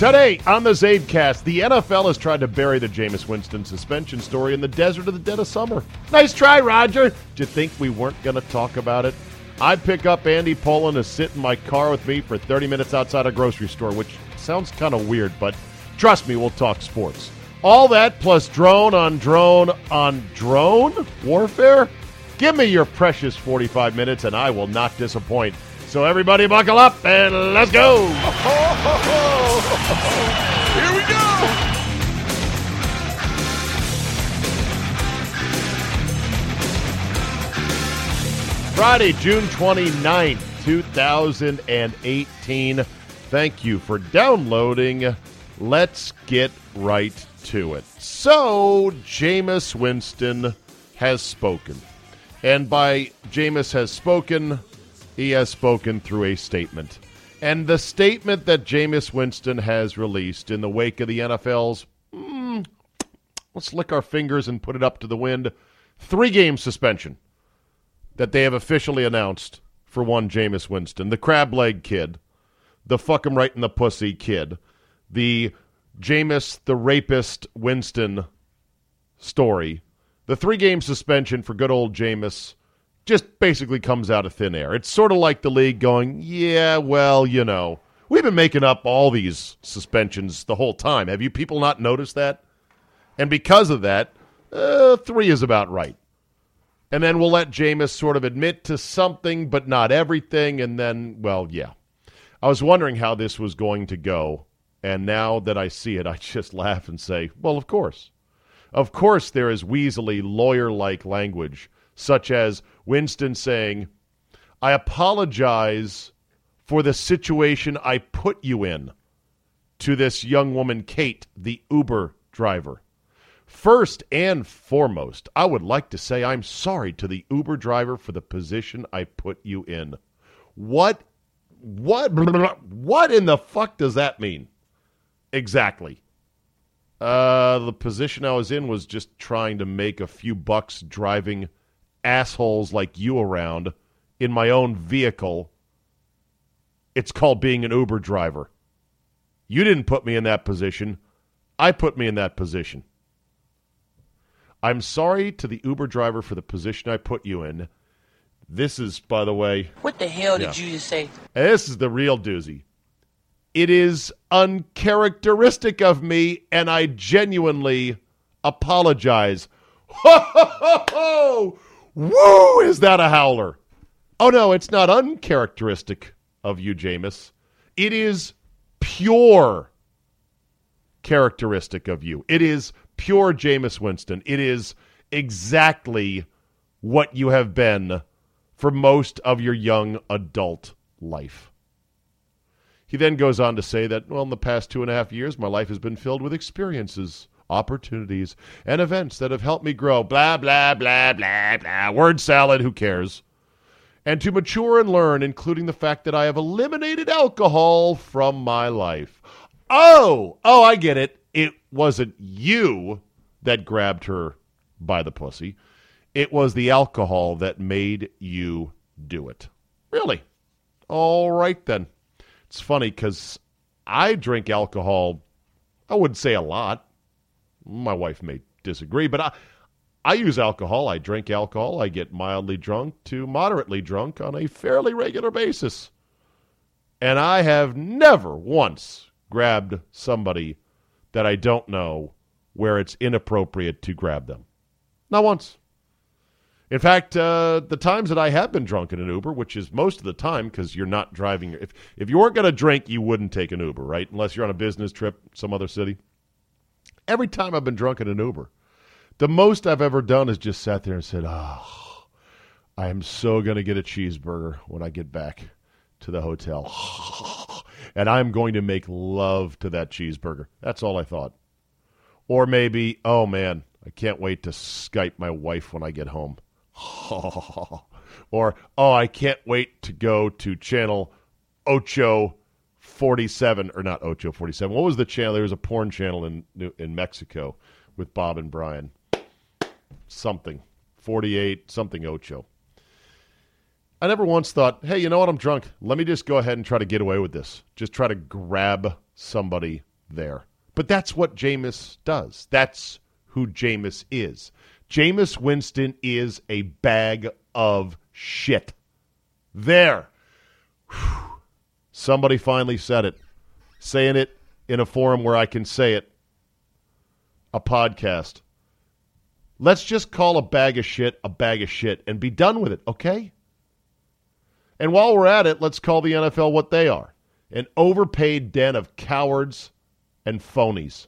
Today on the Czabecast, the NFL has tried to bury the Jameis Winston suspension story in the desert of the dead of summer. Nice try, Roger. Did you think we weren't going to talk about it? I pick up Andy Pollin to sit in my car with me for 30 minutes outside a grocery store, which sounds kind of weird, but trust me, we'll talk sports. All that plus drone on drone on drone warfare? Give me your precious 45 minutes and I will not disappoint. So everybody buckle up and let's go. Here we go. Friday, June 29th, 2018. Thank you for downloading. Let's get right to it. So, Jameis Winston has spoken. And by Jameis has spoken, he has spoken through a statement. And the statement that Jameis Winston has released in the wake of the NFL's, mm, let's lick our fingers and put it up to the wind, three game suspension that they have officially announced for one Jameis Winston, the crab leg kid, the fuck him right in the pussy kid, the Jameis the rapist Winston story. The three game suspension for good old Jameis just basically comes out of thin air. It's sort of like the league going, yeah, well, you know, we've been making up all these suspensions the whole time. Have you people not noticed that? And because of that, uh, three is about right. And then we'll let Jameis sort of admit to something, but not everything. And then, well, yeah. I was wondering how this was going to go. And now that I see it, I just laugh and say, well, of course. Of course, there is weaselly, lawyer like language, such as Winston saying, I apologize for the situation I put you in to this young woman, Kate, the Uber driver. First and foremost, I would like to say I'm sorry to the Uber driver for the position I put you in. What what what in the fuck does that mean? Exactly. Uh, the position I was in was just trying to make a few bucks driving assholes like you around in my own vehicle. It's called being an Uber driver. You didn't put me in that position. I put me in that position. I'm sorry to the Uber driver for the position I put you in. This is, by the way, What the hell Yeah. did you just say? this is the real doozy. It is uncharacteristic of me, and I genuinely apologize. Ho, ho, ho, ho! Woo! Is that a howler? Oh, no, it's not uncharacteristic of you, Jameis. It is pure characteristic of you. It is pure Jameis Winston. It is exactly what you have been for most of your young adult life. He then goes on to say that, well, in the past two and a half years, my life has been filled with experiences, opportunities, and events that have helped me grow. Blah, blah, blah, blah, blah. Word salad, who cares? And to mature and learn, including the fact that I have eliminated alcohol from my life. Oh, oh, I get it. It wasn't you that grabbed her by the pussy. It was the alcohol that made you do it. Really? All right, then. It's funny because I drink alcohol, I wouldn't say a lot. My wife may disagree, but I, I use alcohol. I drink alcohol. I get mildly drunk to moderately drunk on a fairly regular basis. And I have never once grabbed somebody that I don't know where it's inappropriate to grab them. Not once. In fact, uh, the times that I have been drunk in an Uber, which is most of the time because you're not driving. If, if you weren't going to drink, you wouldn't take an Uber, right? Unless you're on a business trip, some other city. Every time I've been drunk in an Uber, the most I've ever done is just sat there and said, oh, I am so going to get a cheeseburger when I get back to the hotel. and I'm going to make love to that cheeseburger. That's all I thought. Or maybe, oh man, I can't wait to Skype my wife when I get home. or, oh, I can't wait to go to channel Ocho 47, or not Ocho 47. What was the channel? There was a porn channel in, in Mexico with Bob and Brian. Something. 48, something Ocho. I never once thought, hey, you know what? I'm drunk. Let me just go ahead and try to get away with this. Just try to grab somebody there. But that's what Jameis does. That's who Jameis is. Jameis Winston is a bag of shit. There. Whew. Somebody finally said it. Saying it in a forum where I can say it. A podcast. Let's just call a bag of shit a bag of shit and be done with it, okay? And while we're at it, let's call the NFL what they are an overpaid den of cowards and phonies.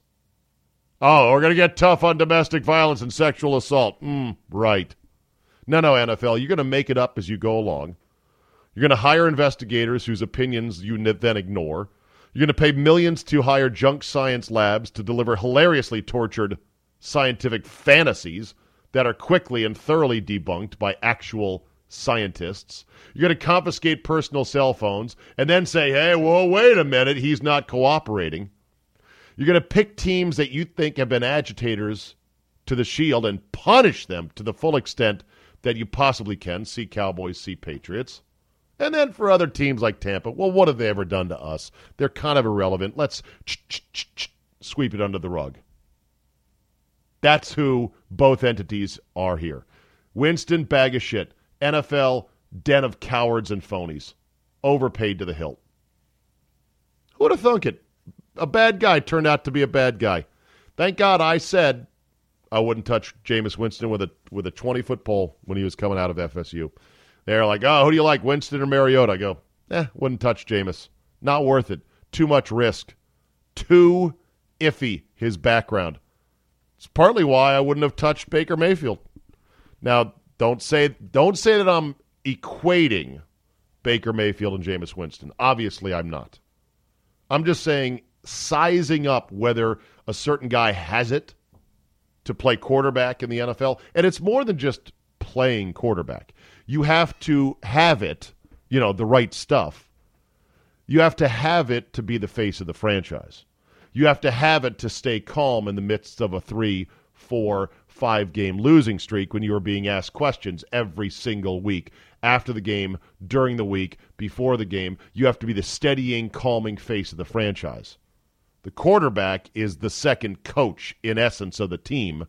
Oh, we're going to get tough on domestic violence and sexual assault. Mm, right. No, no, NFL. You're going to make it up as you go along. You're going to hire investigators whose opinions you then ignore. You're going to pay millions to hire junk science labs to deliver hilariously tortured scientific fantasies that are quickly and thoroughly debunked by actual scientists. You're going to confiscate personal cell phones and then say, hey, well, wait a minute, he's not cooperating. You're going to pick teams that you think have been agitators to the shield and punish them to the full extent that you possibly can. See Cowboys, see Patriots. And then for other teams like Tampa, well, what have they ever done to us? They're kind of irrelevant. Let's sweep it under the rug. That's who both entities are here. Winston, bag of shit. NFL, den of cowards and phonies. Overpaid to the hilt. Who would have thunk it? a bad guy turned out to be a bad guy. Thank God I said I wouldn't touch Jameis Winston with a with a twenty foot pole when he was coming out of FSU. They're like, oh, who do you like, Winston or Mariota? I go, eh, wouldn't touch Jameis. Not worth it. Too much risk. Too iffy his background. It's partly why I wouldn't have touched Baker Mayfield. Now, don't say don't say that I'm equating Baker Mayfield and Jameis Winston. Obviously, I'm not. I'm just saying sizing up whether a certain guy has it to play quarterback in the NFL. And it's more than just playing quarterback. You have to have it, you know, the right stuff. You have to have it to be the face of the franchise. You have to have it to stay calm in the midst of a three, four, five game losing streak when you are being asked questions every single week after the game, during the week, before the game. You have to be the steadying, calming face of the franchise. The quarterback is the second coach, in essence, of the team,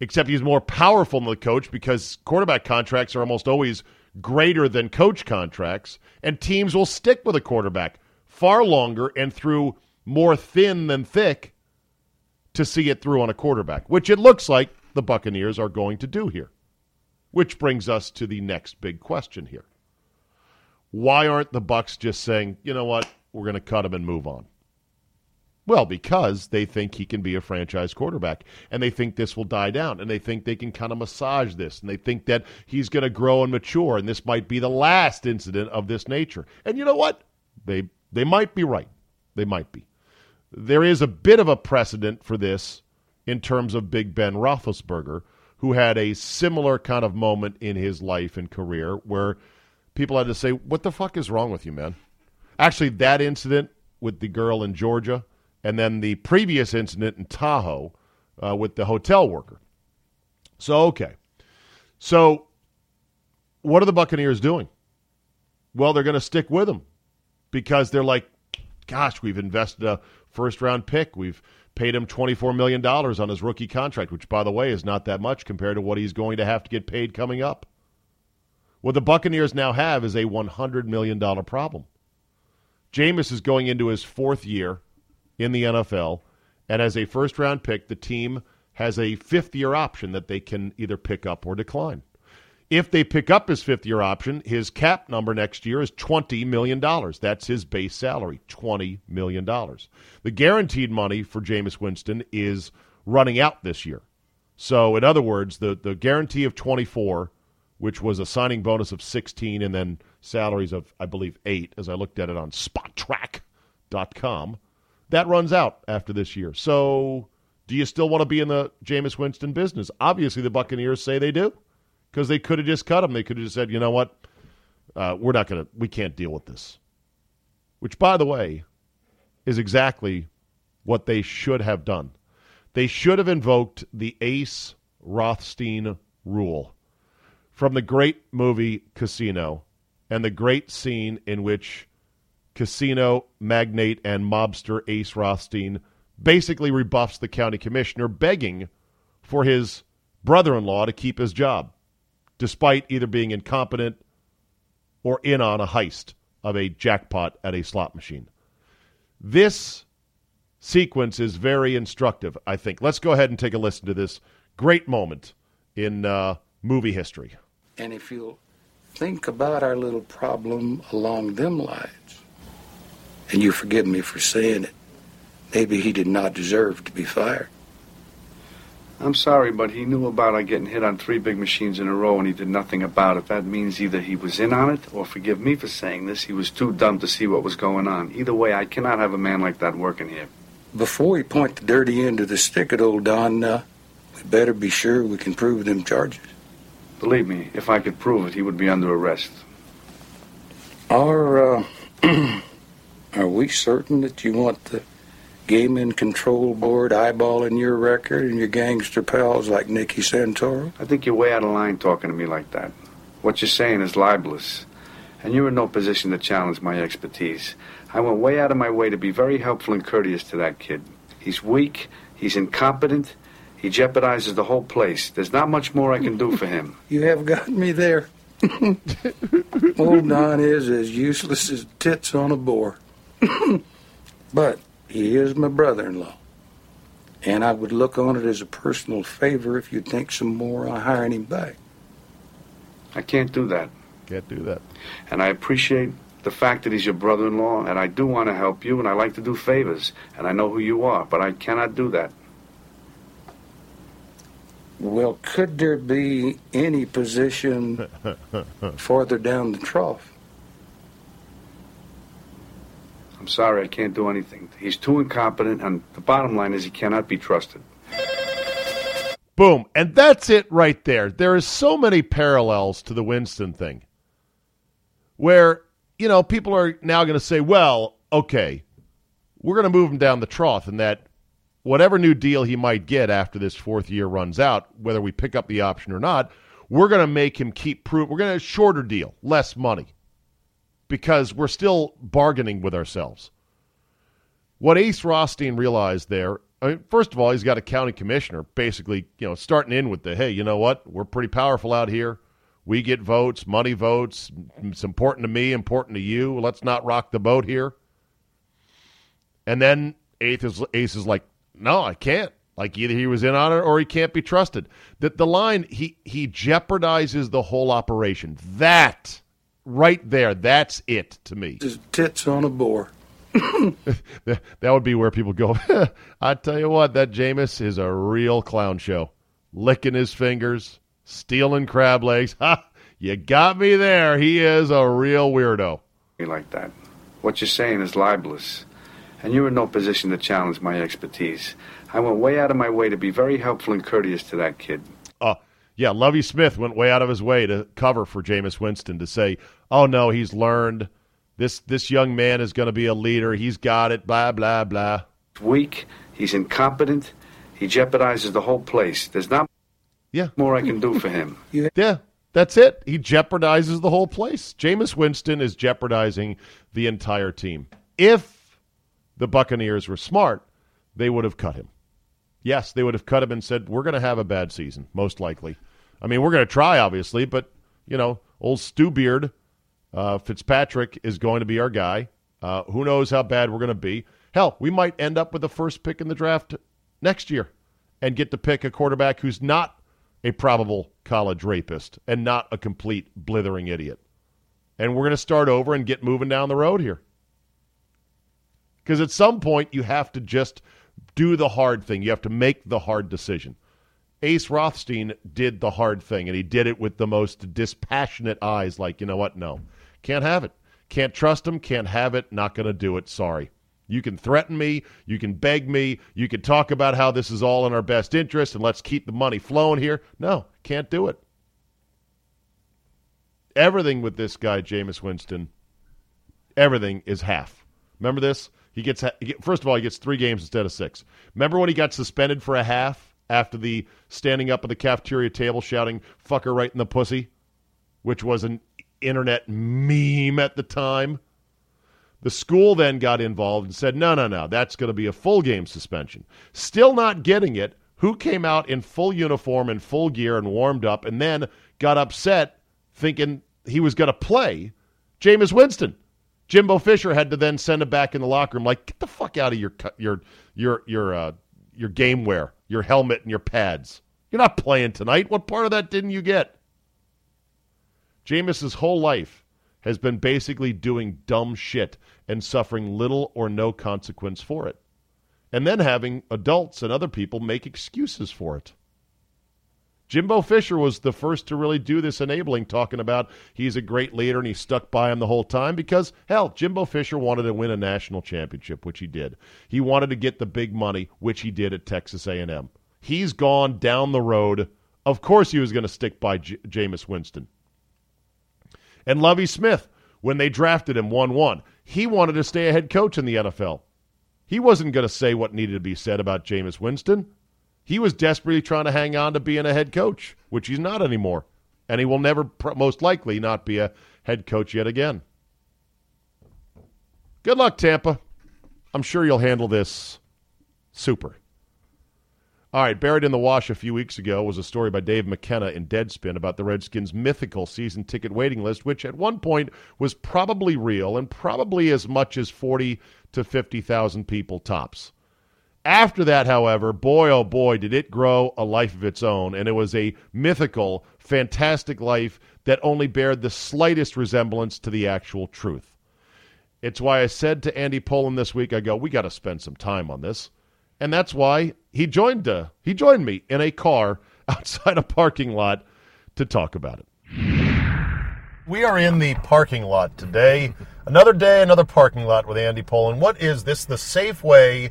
except he's more powerful than the coach because quarterback contracts are almost always greater than coach contracts, and teams will stick with a quarterback far longer and through more thin than thick to see it through on a quarterback, which it looks like the Buccaneers are going to do here. Which brings us to the next big question here. Why aren't the Bucks just saying, "You know what? We're going to cut him and move on." Well, because they think he can be a franchise quarterback and they think this will die down and they think they can kind of massage this and they think that he's going to grow and mature and this might be the last incident of this nature. And you know what? They they might be right. They might be. There is a bit of a precedent for this in terms of Big Ben Roethlisberger, who had a similar kind of moment in his life and career where people had to say, "What the fuck is wrong with you, man?" Actually, that incident with the girl in Georgia and then the previous incident in Tahoe uh, with the hotel worker. So, okay. So, what are the Buccaneers doing? Well, they're going to stick with him because they're like, gosh, we've invested a first round pick. We've paid him $24 million on his rookie contract, which, by the way, is not that much compared to what he's going to have to get paid coming up. What the Buccaneers now have is a $100 million problem. Jameis is going into his fourth year in the NFL, and as a first round pick, the team has a fifth year option that they can either pick up or decline. If they pick up his fifth year option, his cap number next year is $20 million. That's his base salary, $20 million. The guaranteed money for Jameis Winston is running out this year. So, in other words, the, the guarantee of 24, which was a signing bonus of 16 and then salaries of, I believe, eight, as I looked at it on spotrac.com, that runs out after this year. So, do you still want to be in the Jameis Winston business? Obviously, the Buccaneers say they do because they could have just cut him. They could have just said, you know what, uh, we're not going to, we can't deal with this. Which, by the way, is exactly what they should have done. They should have invoked the Ace Rothstein rule from the great movie Casino and the great scene in which casino magnate and mobster Ace Rothstein basically rebuffs the county commissioner, begging for his brother in law to keep his job despite either being incompetent or in on a heist of a jackpot at a slot machine. This sequence is very instructive, I think. Let's go ahead and take a listen to this great moment in uh, movie history. And if you'll think about our little problem along them lines, and you forgive me for saying it, maybe he did not deserve to be fired. I'm sorry, but he knew about our getting hit on three big machines in a row and he did nothing about it. That means either he was in on it, or forgive me for saying this, he was too dumb to see what was going on. Either way, I cannot have a man like that working here. Before we point the dirty end of the stick at old Don, uh, we better be sure we can prove them charges. Believe me, if I could prove it, he would be under arrest. Our uh, are we certain that you want the gaming control board eyeballing your record and your gangster pals like Nicky Santoro? I think you're way out of line talking to me like that. What you're saying is libelous, and you're in no position to challenge my expertise. I went way out of my way to be very helpful and courteous to that kid. He's weak, he's incompetent, he jeopardizes the whole place. There's not much more I can do for him. You have got me there. Old Don is as useless as tits on a boar. but he is my brother in law. And I would look on it as a personal favor if you'd think some more on hiring him back. I can't do that. Can't do that. And I appreciate the fact that he's your brother in law, and I do want to help you, and I like to do favors, and I know who you are, but I cannot do that. Well, could there be any position farther down the trough? I'm sorry, I can't do anything. He's too incompetent, and the bottom line is he cannot be trusted. Boom. And that's it right there. There is so many parallels to the Winston thing where, you know, people are now going to say, well, okay, we're going to move him down the trough and that whatever new deal he might get after this fourth year runs out, whether we pick up the option or not, we're going to make him keep proof. We're going to have a shorter deal, less money because we're still bargaining with ourselves. What Ace Rothstein realized there, I mean, first of all, he's got a county commissioner basically, you know, starting in with the, hey, you know what? We're pretty powerful out here. We get votes, money votes. It's important to me, important to you. Let's not rock the boat here. And then Ace is, Ace is like, no, I can't. Like either he was in on it or he can't be trusted. That the line he he jeopardizes the whole operation. That right there. That's it to me. Just tits on a boar. that would be where people go. I tell you what, that Jameis is a real clown show. Licking his fingers, stealing crab legs. Ha! You got me there. He is a real weirdo. Like that. What you're saying is libelous, and you're in no position to challenge my expertise. I went way out of my way to be very helpful and courteous to that kid. Yeah, Lovie Smith went way out of his way to cover for Jameis Winston to say, "Oh no, he's learned. This this young man is going to be a leader. He's got it." Blah blah blah. Weak. He's incompetent. He jeopardizes the whole place. There's not yeah more I can do for him. yeah, that's it. He jeopardizes the whole place. Jameis Winston is jeopardizing the entire team. If the Buccaneers were smart, they would have cut him. Yes, they would have cut him and said, We're going to have a bad season, most likely. I mean, we're going to try, obviously, but, you know, old Stu Beard, uh, Fitzpatrick is going to be our guy. Uh, who knows how bad we're going to be? Hell, we might end up with the first pick in the draft next year and get to pick a quarterback who's not a probable college rapist and not a complete blithering idiot. And we're going to start over and get moving down the road here. Because at some point, you have to just do the hard thing. You have to make the hard decision. Ace Rothstein did the hard thing, and he did it with the most dispassionate eyes like, you know what? No. Can't have it. Can't trust him. Can't have it. Not going to do it. Sorry. You can threaten me. You can beg me. You can talk about how this is all in our best interest and let's keep the money flowing here. No, can't do it. Everything with this guy, Jameis Winston, everything is half. Remember this? He gets first of all, he gets three games instead of six. Remember when he got suspended for a half after the standing up at the cafeteria table shouting "fucker right in the pussy," which was an internet meme at the time. The school then got involved and said, no, no, no, that's going to be a full game suspension. Still not getting it. Who came out in full uniform and full gear and warmed up and then got upset thinking he was going to play? Jameis Winston. Jimbo Fisher had to then send him back in the locker room, like, get the fuck out of your your your your uh, your game wear, your helmet and your pads. You're not playing tonight. What part of that didn't you get? Jameis's whole life has been basically doing dumb shit and suffering little or no consequence for it. And then having adults and other people make excuses for it. Jimbo Fisher was the first to really do this enabling, talking about he's a great leader and he stuck by him the whole time because, hell, Jimbo Fisher wanted to win a national championship, which he did. He wanted to get the big money, which he did at Texas A&M. He's gone down the road. Of course he was going to stick by J- Jameis Winston. And Lovie Smith, when they drafted him 1 1, he wanted to stay a head coach in the NFL. He wasn't going to say what needed to be said about Jameis Winston. He was desperately trying to hang on to being a head coach, which he's not anymore. And he will never, most likely, not be a head coach yet again. Good luck, Tampa. I'm sure you'll handle this super. All right, buried in the wash a few weeks ago was a story by Dave McKenna in Deadspin about the Redskins' mythical season ticket waiting list, which at one point was probably real and probably as much as 40 to 50,000 people tops. After that, however, boy oh boy, did it grow a life of its own, and it was a mythical, fantastic life that only bared the slightest resemblance to the actual truth. It's why I said to Andy Pollin this week, I go, we got to spend some time on this and that's why he joined uh, he joined me in a car outside a parking lot to talk about it. We are in the parking lot today. Another day, another parking lot with Andy Pollin. What is this? The Safeway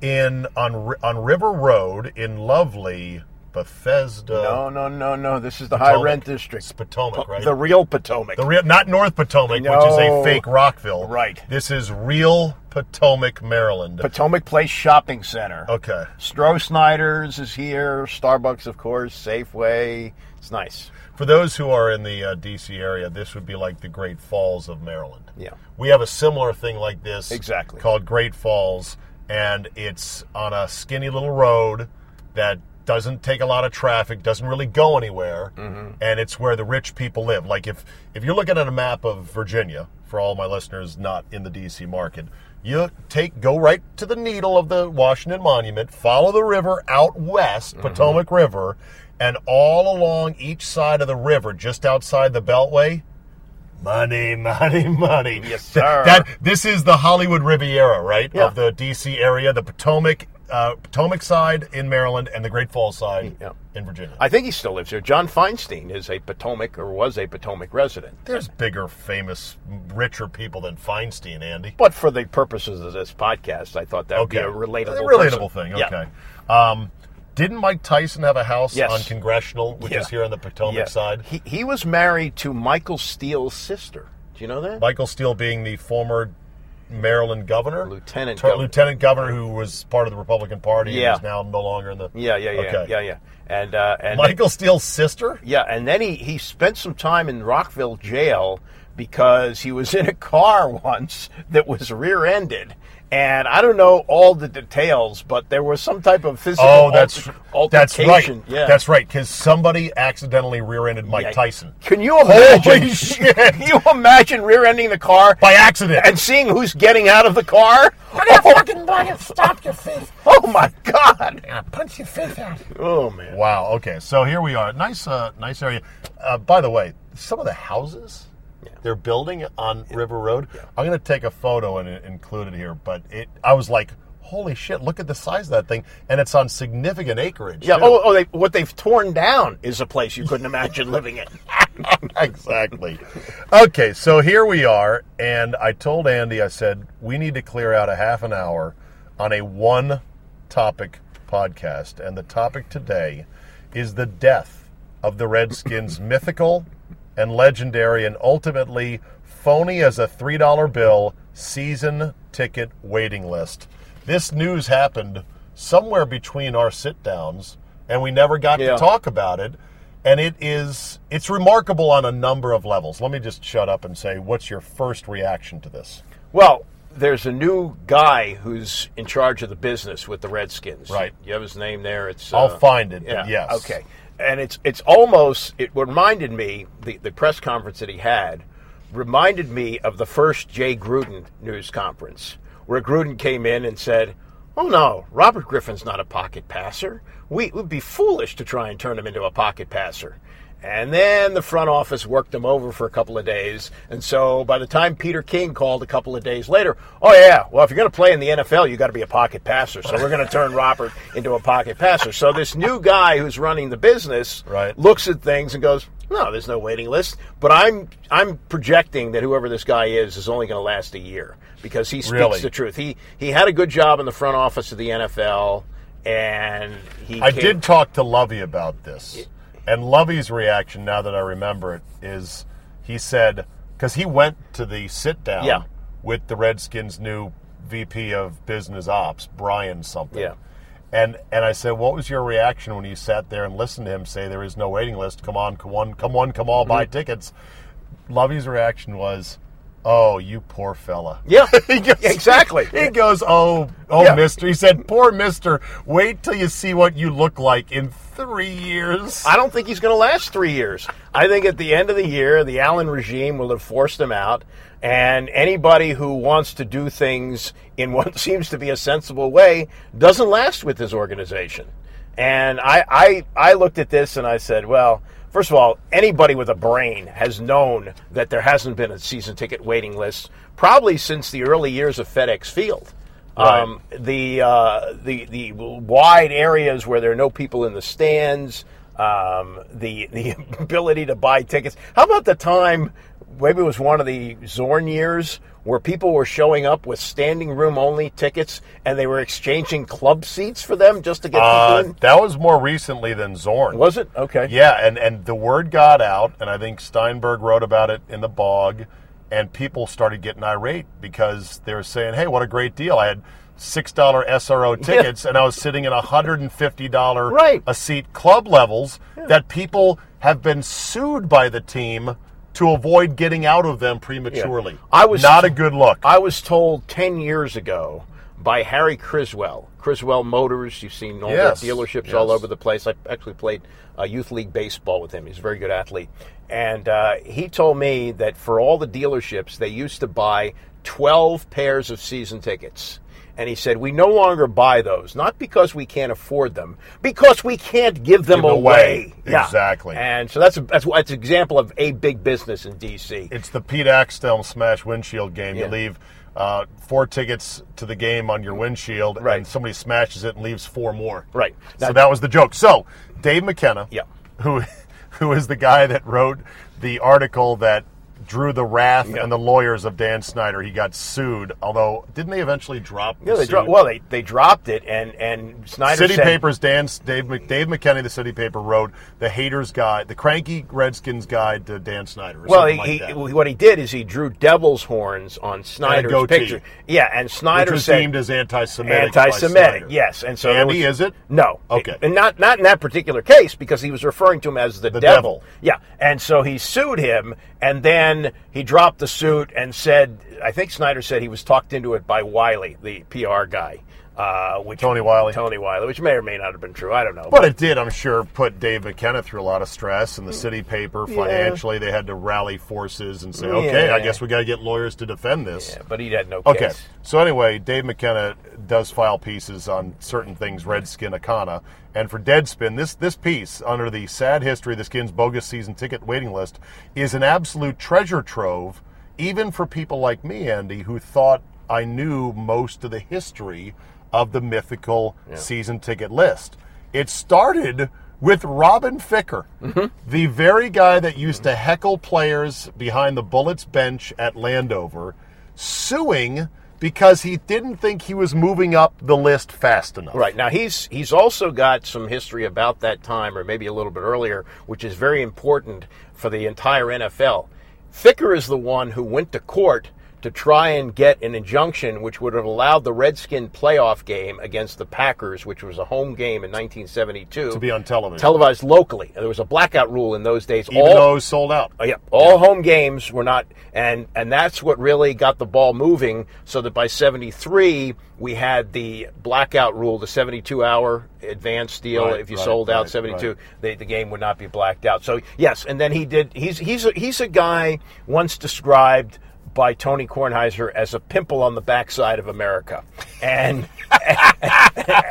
in on on River Road in lovely Bethesda. No, no, no, no. This is the Potomac. high rent district. It's Potomac, right? The real Potomac. The real, not North Potomac, no. which is a fake Rockville. Right. This is real Potomac, Maryland. Potomac Place Shopping Center. Okay. Strosnider's is here. Starbucks, of course. Safeway. It's nice. For those who are in the uh, D.C. area, this would be like the Great Falls of Maryland. Yeah. We have a similar thing like this. Exactly. Called Great Falls, and it's on a skinny little road that doesn't take a lot of traffic, doesn't really go anywhere, mm-hmm. and it's where the rich people live. Like if if you're looking at a map of Virginia, for all my listeners not in the DC market, you take go right to the needle of the Washington Monument, follow the river out west, mm-hmm. Potomac River, and all along each side of the river, just outside the Beltway, money, money, money. Yes, sir. That this is the Hollywood Riviera, right? Yeah. Of the DC area, the Potomac uh, Potomac side in Maryland and the Great Falls side yeah. in Virginia. I think he still lives here. John Feinstein is a Potomac or was a Potomac resident. There's bigger, famous, richer people than Feinstein, Andy. But for the purposes of this podcast, I thought that okay. would be a relatable, a relatable thing. Okay. Yeah. Um, didn't Mike Tyson have a house yes. on Congressional, which yeah. is here on the Potomac yeah. side? He, he was married to Michael Steele's sister. Do you know that? Michael Steele being the former Maryland governor, lieutenant governor. lieutenant governor who was part of the Republican Party yeah. and is now no longer in the. Yeah, yeah, yeah, okay. yeah, yeah. And uh, and Michael Steele's sister. Yeah, and then he he spent some time in Rockville jail because he was in a car once that was rear-ended. And I don't know all the details, but there was some type of physical Oh, that's alter- that's right. Yeah. That's right. Because somebody accidentally rear-ended Mike Yeah. Tyson Can you imagine? Holy shit. Can you imagine rear-ending the car by accident. and seeing who's getting out of the car? I'm gonna fucking fucking stop your face. Oh my God! I'll punch your face out. Oh man! Wow. Okay. So here we are. Nice, uh, nice area. Uh, by the way, some of the houses they're building on River Road. I'm going to take a photo and include it here. But it, I was like, holy shit! Look at the size of that thing, and it's on significant acreage. Yeah. too. Oh, oh they, what they've torn down is a place you couldn't imagine living in. exactly. Okay, so here we are, and I told Andy, I said, we need to clear out a half an hour on a one topic podcast. And the topic today is the death of the Redskins' mythical and legendary and ultimately phony as a $3 bill season ticket waiting list. This news happened somewhere between our sit downs, and we never got Yeah. to talk about it and it is it's remarkable on a number of levels let me just shut up and say what's your first reaction to this Well, there's a new guy who's in charge of the business with the Redskins. Right. You have his name there. It's. I'll uh, find it, Yeah. yes. Okay. And it's it's almost it reminded me the the press conference that he had reminded me of the first Jay Gruden news conference where Gruden came in and said, "Oh no, Robert Griffin's not a pocket passer. We would be foolish to try and turn him into a pocket passer." And then the front office worked him over for a couple of days. And so by the time Peter King called a couple of days later, oh, yeah, well, if you're going to play in the NFL, you got to be a pocket passer. So we're going to turn Robert into a pocket passer. So this new guy who's running the business Right. looks at things and goes, no, there's no waiting list. But I'm, I'm projecting that whoever this guy is is only going to last a year because he speaks Really? the truth. He, he had a good job in the front office of the NFL. And he i came- did talk to lovey about this and lovey's reaction now that i remember it is he said because he went to the sit down Yeah. with the redskins new vp of business ops brian something Yeah. And and I said, what was your reaction when you sat there and listened to him say there is no waiting list? Come on, come on, come on, come all, buy Mm-hmm. tickets. Lovey's reaction was, "Oh, you poor fella." Yeah, goes- exactly. He goes, "Oh, oh, Yeah. Mister." He said, "Poor Mister. Wait till you see what you look like in three years." I don't think he's going to last three years. I think at the end of the year, the Allen regime will have forced him out, and anybody who wants to do things in what seems to be a sensible way doesn't last with this organization. And I, I, I looked at this and I said, well, first of all, anybody with a brain has known that there hasn't been a season ticket waiting list probably since the early years of FedEx Field. Right. Um, the uh, the the wide areas where there are no people in the stands, um, the the ability to buy tickets. How about the time? Maybe it was one of the Zorn years where people were showing up with standing room only tickets and they were exchanging club seats for them just to get Uh, people in. that was more recently than Zorn. Was it okay? Yeah, and, and the word got out, and I think Steinberg wrote about it in the bog, and people started getting irate because they were saying, hey, what a great deal. I had $6 SRO tickets, and I was sitting in $150 Right. a seat club levels that people have been sued by the team to avoid getting out of them prematurely. I was- not a good look. I was told 10 years ago by Harry Criswell, Criswell Motors. You've seen all Yes, the dealerships all over the place. I actually played uh, youth league baseball with him. He's a very good athlete. And uh, he told me that for all the dealerships, they used to buy 12 pairs of season tickets. And he said, We no longer buy those, not because we can't afford them, because we can't give them Give away. away. Exactly. And so that's a, that's, that's an example of a big business in D.C. It's the Pete Axthelm smash windshield game. Yeah. You leave uh, four tickets to the game on your windshield, Right. and somebody smashes it and leaves four more. Right. so that was the joke. So Dave McKenna, Yeah. who who is the guy that wrote the article that drew the wrath Yeah. and the lawyers of Dan Snyder. He got sued, although didn't they eventually drop? Yeah, the they suit? dro- well, they, they dropped it, and and Snyder City said, Papers, Dan, Dave, Dave McKenna, the City Paper, wrote the Haters Guide, the Cranky Redskins Guide to Dan Snyder. Well, he, like he, what he did is he drew devil's horns on Snyder's picture. Yeah, and which Snyder was said deemed as anti-Semitic. anti-Semitic. Yes, and so Andy, was- is it? No. Okay. and not not in that particular case because he was referring to him as the, The devil. devil. Yeah, and so he sued him, and then then he dropped the suit and said, I think Snyder said he was talked into it by Wyllie, the PR guy. Uh, which, Tony Wyllie. Tony Wyllie, which may or may not have been true. I don't know. But it did, I'm sure, put Dave McKenna through a lot of stress and the city paper Yeah. financially. They had to rally forces and say, okay, I guess we got to get lawyers to defend this. Yeah, but he had no Okay. case. So anyway, Dave McKenna does file pieces on certain things, Redskin Akana. And for Deadspin, this this piece under the sad history of the Skins bogus season ticket waiting list is an absolute treasure trove, even for people like me, Andy, who thought I knew most of the history of the mythical season ticket list. It started with Robin Ficker, mm-hmm. the very guy that used to heckle players behind the Bullets bench at Landover, suing because he didn't think he was moving up the list fast enough. Right now, he's he's also got some history about that time, or maybe a little bit earlier, which is very important for the entire NFL. Ficker is the one who went to court to try and get an injunction which would have allowed the Redskin playoff game against the Packers, which was a home game in 1972, To be on television. televised locally. There was a blackout rule in those days. Even All- though sold out. Oh, yeah, all home games were not, and and that's what really got the ball moving. So that by '73 we had the blackout rule, the 72 hour advance deal. Right, if you right, sold out right, 72, right. the, the game would not be blacked out. So yes, and then he did. He's he's a, he's a guy once described by Tony Kornheiser as a pimple on the backside of America, and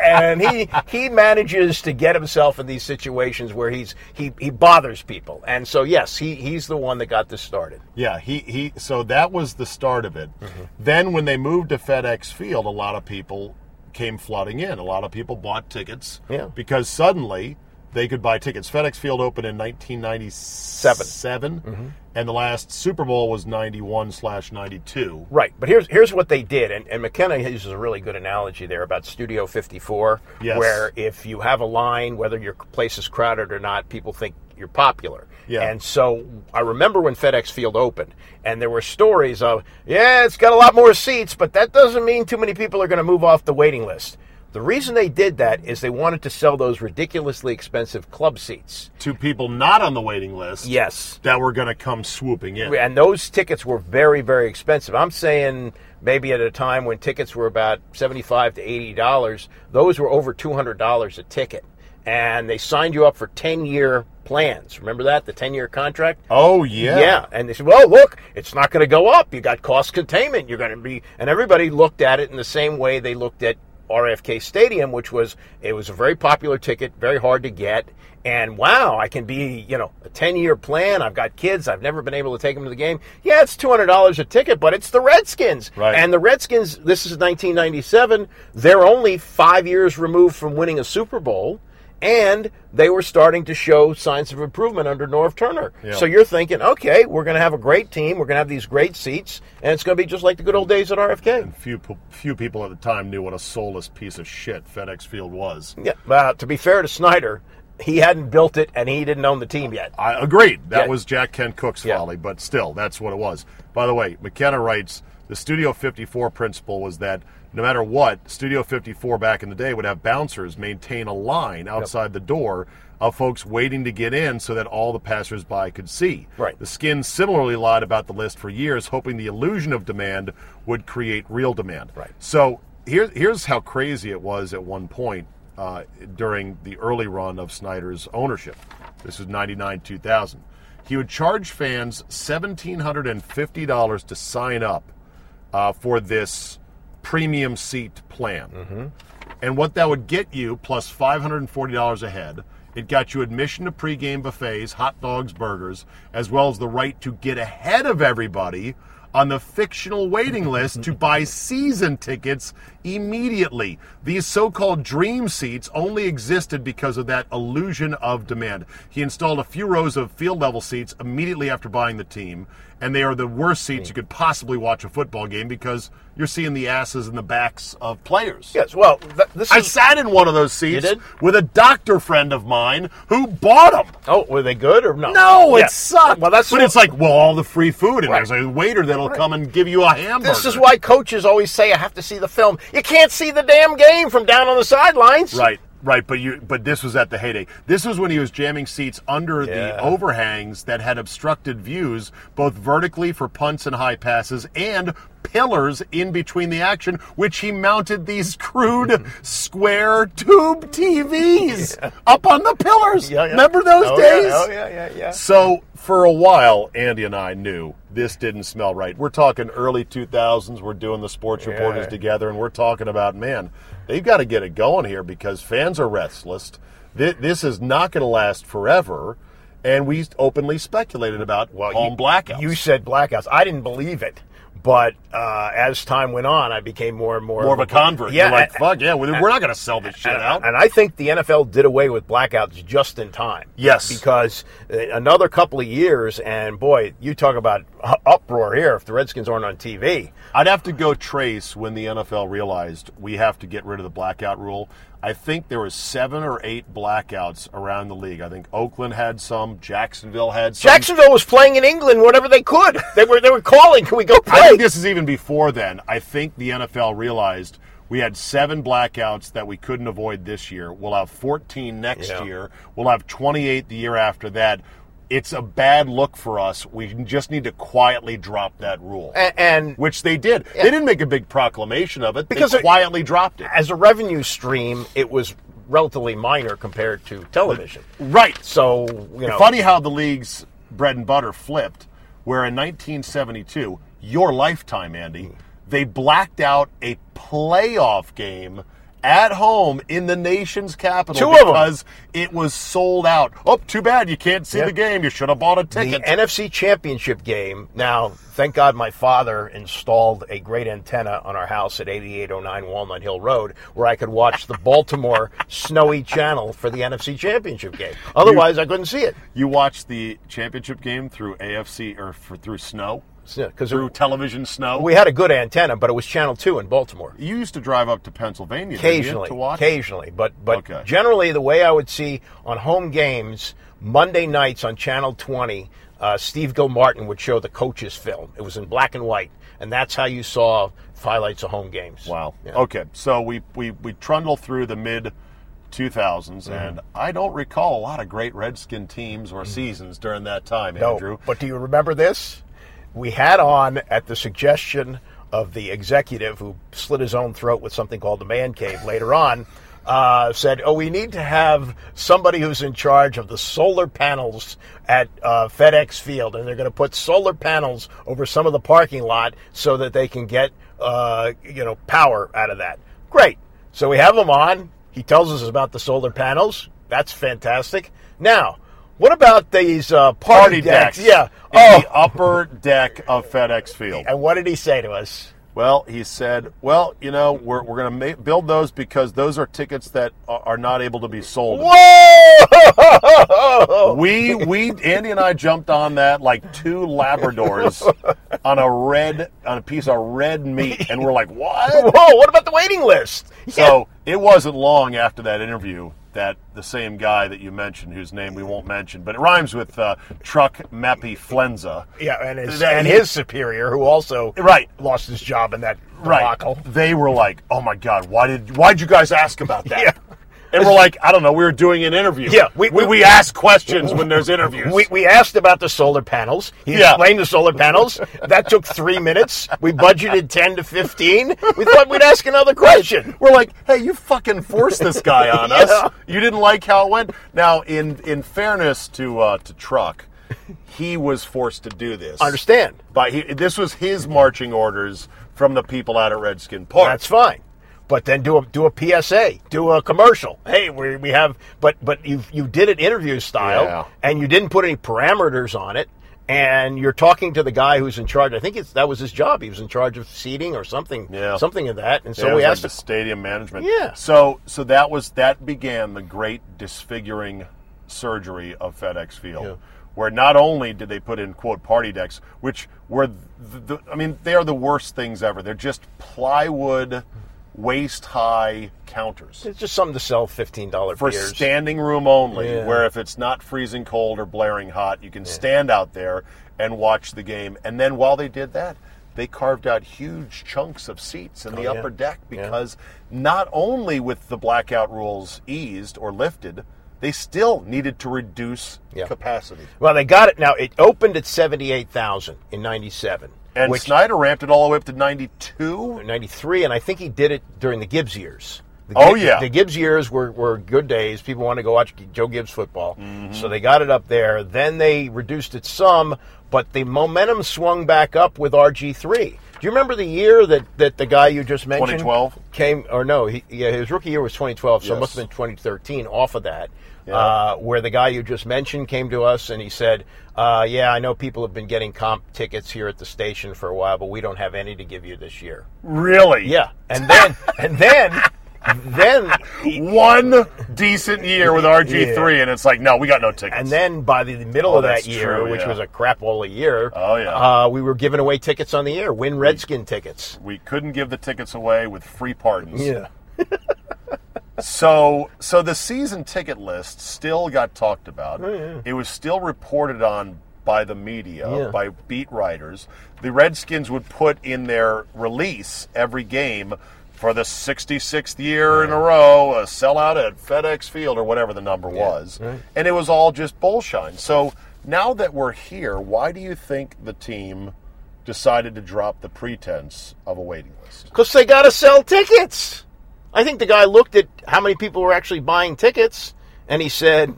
and he he manages to get himself in these situations where he's he he bothers people, and so yes, he he's the one that got this started. Yeah, he, he so that was the start of it. Mm-hmm. Then when they moved to FedEx Field, a lot of people came flooding in. A lot of people bought tickets Yeah. because suddenly they could buy tickets. FedEx Field opened in 1997, 7 Mm-hmm. and the last Super Bowl was 91 slash 92. Right, but here's here's what they did, and, and McKenna uses a really good analogy there about Studio 54, Yes. where if you have a line, whether your place is crowded or not, people think you're popular. Yeah. And so I remember when FedEx Field opened, and there were stories of, yeah, it's got a lot more seats, but that doesn't mean too many people are going to move off the waiting list. The reason they did that is they wanted to sell those ridiculously expensive club seats. To people not on the waiting list Yes. that were going to come swooping in. And those tickets were very, very expensive. I'm saying maybe at a time when tickets were about seventy-five to eighty dollars, those were over two hundred dollars a ticket. And they signed you up for ten-year plans. Remember that the ten-year contract? Oh, yeah. Yeah, and they said, "Well, look, it's not going to go up. You got cost containment. You're going to be." And everybody looked at it in the same way they looked at RFK Stadium, which was it was a very popular ticket, very hard to get. And wow, I can be, you know, a 10 year plan. I've got kids. I've never been able to take them to the game. Yeah, it's $200 a ticket, but it's the Redskins. Right. And the Redskins, this is 1997. They're only five years removed from winning a Super Bowl. And they were starting to show signs of improvement under Norv Turner. Yeah. So you're thinking, okay, we're going to have a great team. We're going to have these great seats, and it's going to be just like the good old days at RFK. And few, few people at the time knew what a soulless piece of shit FedEx Field was. Yeah. Uh, to be fair to Snyder, he hadn't built it, and he didn't own the team yet. I agreed. That Yeah. was Jack Kent Cooke's Yeah. folly, but still, that's what it was. By the way, McKenna writes the Studio 54 principle was that no matter what, Studio 54 back in the day would have bouncers maintain a line outside the door of folks waiting to get in so that all the passersby could see. Right. The Skins similarly lied about the list for years, hoping the illusion of demand would create real demand. Right. So here, here's how crazy it was at one point uh, during the early run of Snyder's ownership. This was 99 2000. He would charge fans $1,750 to sign up uh, for this premium seat plan. Mm-hmm. And what that would get you, plus $540 a head, it got you admission to pregame buffets, hot dogs, burgers, as well as the right to get ahead of everybody on the fictional waiting list to buy season tickets immediately. These so called dream seats only existed because of that illusion of demand. He installed a few rows of field level seats immediately after buying the team, and they are the worst seats you hmm. could possibly watch a football game because you're seeing the asses and the backs of players. Yes. Well, th- this I is. sat in one of those seats with a doctor friend of mine who bought them. oh, were they good or no? No, Yeah. it sucked. Well, that's but it's like, well, all the free food, and Right. there's a waiter that'll come and give you a hamburger. This is why coaches always say I have to see the film. You can't see the damn game from down on the sidelines. Right. Right, but you but this was at the heyday. This was when he was jamming seats under the overhangs that had obstructed views both vertically for punts and high passes and pillars in between the action which he mounted these crude square tube TVs up on the pillars. Yeah, yeah. Remember those Oh, days? Yeah, oh, yeah, yeah, yeah. So for a while, Andy and I knew this didn't smell right. We're talking early 2000s. We're doing the sports reporters together, and we're talking about man, they've got to get it going here because fans are restless. This, is not going to last forever, and we openly speculated about home you, blackouts. You said blackouts. I didn't believe it, but uh, as time went on, I became more and more more of a convert. Yeah, You're like, fuck yeah, we're we're not going to sell this shit and, out. and I think the NFL did away with blackouts just in time. Yes. because uh, another couple of years, and boy, you talk about uproar here if the Redskins aren't on TV. I'd have to go trace when the NFL realized we have to get rid of the blackout rule. I think there was seven or eight blackouts around the league. I think Oakland had some, Jacksonville had some. Jacksonville was playing in England whenever they could. They were they were calling, "Can we go play?" I think this is even before then. I think the NFL realized we had seven blackouts that we couldn't avoid this year. We'll have 14 next Yeah. year. We'll have 28 the year after that. It's a bad look for us. We just need to quietly drop that rule. A- and which they did. They didn't make a big proclamation of it Because they it- quietly dropped it. as a revenue stream, it was relatively minor compared to television. Right. So you know, Funny how the league's bread and butter flipped, where in 1972, your lifetime, Andy, they blacked out a playoff game at home in the nation's capital Two because it was sold out. Oh, too bad you can't see Yeah. the game. You should have bought a ticket. the. NFC Championship game. Now, thank God my father installed a great antenna on our house at 8809 Walnut Hill Road where I could watch the Baltimore Snowy Channel for the NFC Championship game. Otherwise, I couldn't see it. you watched the championship game through AFC or for, through snow, Because through television snow. we had a good antenna, but it was Channel 2 in Baltimore. you used to drive up to Pennsylvania occasionally to watch. occasionally but but Okay. generally the way i would see on home games monday nights on channel 20 uh, steve gilmartin would show the coaches film it was in black and white and that's how you saw highlights of home games Wow. Yeah. Okay, so we we we trundle through the mid 2000s, Mm-hmm. and I don't recall a lot of great Redskin teams or seasons during that time, no, Andrew. but do you remember this we had on at the suggestion of the executive who slit his own throat with something called the man cave later on uh, said, "Oh, we need to have somebody who's in charge of the solar panels at uh, FedEx Field, and they're going to put solar panels over some of the parking lot so that they can get uh, you know power out of that." Great. So we have him on. He tells us about the solar panels. That's fantastic. Now, what about these uh, party, Party decks. Yeah. In Oh, the upper deck of FedEx Field. and what did he say to us? Well, he said, "Well, you know, we're we're going to ma- build those because those are tickets that are, are not able to be sold." Whoa! We we Andy and I jumped on that like two Labradors on a red on a piece of red meat, and we're like, "What?" Whoa! What about the waiting list? So it wasn't long after that interview that the same guy that you mentioned, whose name we won't mention, but it rhymes with uh, Truck Mappy Flenza. yeah, and his, and his superior, who also Right. lost his job in that Right. debacle. They were like, "Oh my God, why did why'd you guys ask about that?" Yeah. And we're like, "I don't know. We were doing an interview. Yeah, we we- we, we ask questions when there's interviews. We, we asked about the solar panels. He Yeah. explained the solar panels. That took three minutes. We budgeted 10 to 15. We thought we'd ask another question. We're like, hey, you fucking forced this guy on Yeah. us. You didn't like how it went. Now, in in fairness to uh, to Truck, he was forced to do this. I Understand? But he, this was his marching orders from the people out at Redskin Park. That's fine. But then do a do a PSA, do a commercial. Hey, we, we have, but but you you did it interview style, Yeah. and you didn't put any parameters on it, and you're talking to the guy who's in charge. I think it's that was his job. He was in charge of seating or something, Yeah. something of that. And Yeah, so it we was like asked, the stadium management. Yeah. So so that was that began the great disfiguring surgery of FedEx Field. Yeah. Where not only did they put in quote party decks, which were the, the I mean they are the worst things ever. They're just plywood, waist high counters it's just something to sell fifteen dollar for beers. standing room only. Yeah. Where if it's not freezing cold or blaring hot, you can stand out there and watch the game. And then while they did that, they carved out huge chunks of seats in the Oh, yeah. upper deck Yeah. because not only with the blackout rules eased or lifted, they still needed to reduce Yeah. capacity. Well, they got it now. It opened at seventy-eight thousand in '97, And which Snyder ramped it all the way up to 92. '93, and I think he did it during the Gibbs years. The Oh, yeah. the Gibbs years were, were good days. People wanted to go watch Joe Gibbs football, Mm-hmm. so they got it up there. Then they reduced it some, but the momentum swung back up with RG three. Do you remember the year that, that the guy you just mentioned 2012? came? Or no, he, yeah, his rookie year was 2012, so it must have been 2013. Off of that, Yeah. uh, where the guy you just mentioned came to us and he said, uh, "Yeah, I know people have been getting comp tickets here at the station for a while, but we don't have any to give you this year." Really? Yeah, and then and then then One decent year with RG3, and it's like, no, we got no tickets. and then by the middle Oh, of that year, true, which yeah. was a crapola year, Oh, yeah. uh, we were giving away tickets on the air, win Redskin tickets. we couldn't give the tickets away with free pardons. Yeah, So, so the season ticket list still got talked about. Oh, It was still reported on by the media, Yeah. by beat writers. The Redskins would put in their release every game for the 66th year in a row, a sellout at FedEx Field or whatever the number was. right. And it was all just bullshine. So now that we're here, why do you think the team decided to drop the pretense of a waiting list? because they got to sell tickets. I think the guy looked at how many people were actually buying tickets, and he said,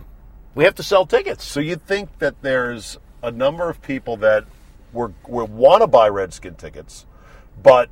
"We have to sell tickets." So you'd think that there's a number of people that were, were want to buy Redskin tickets, but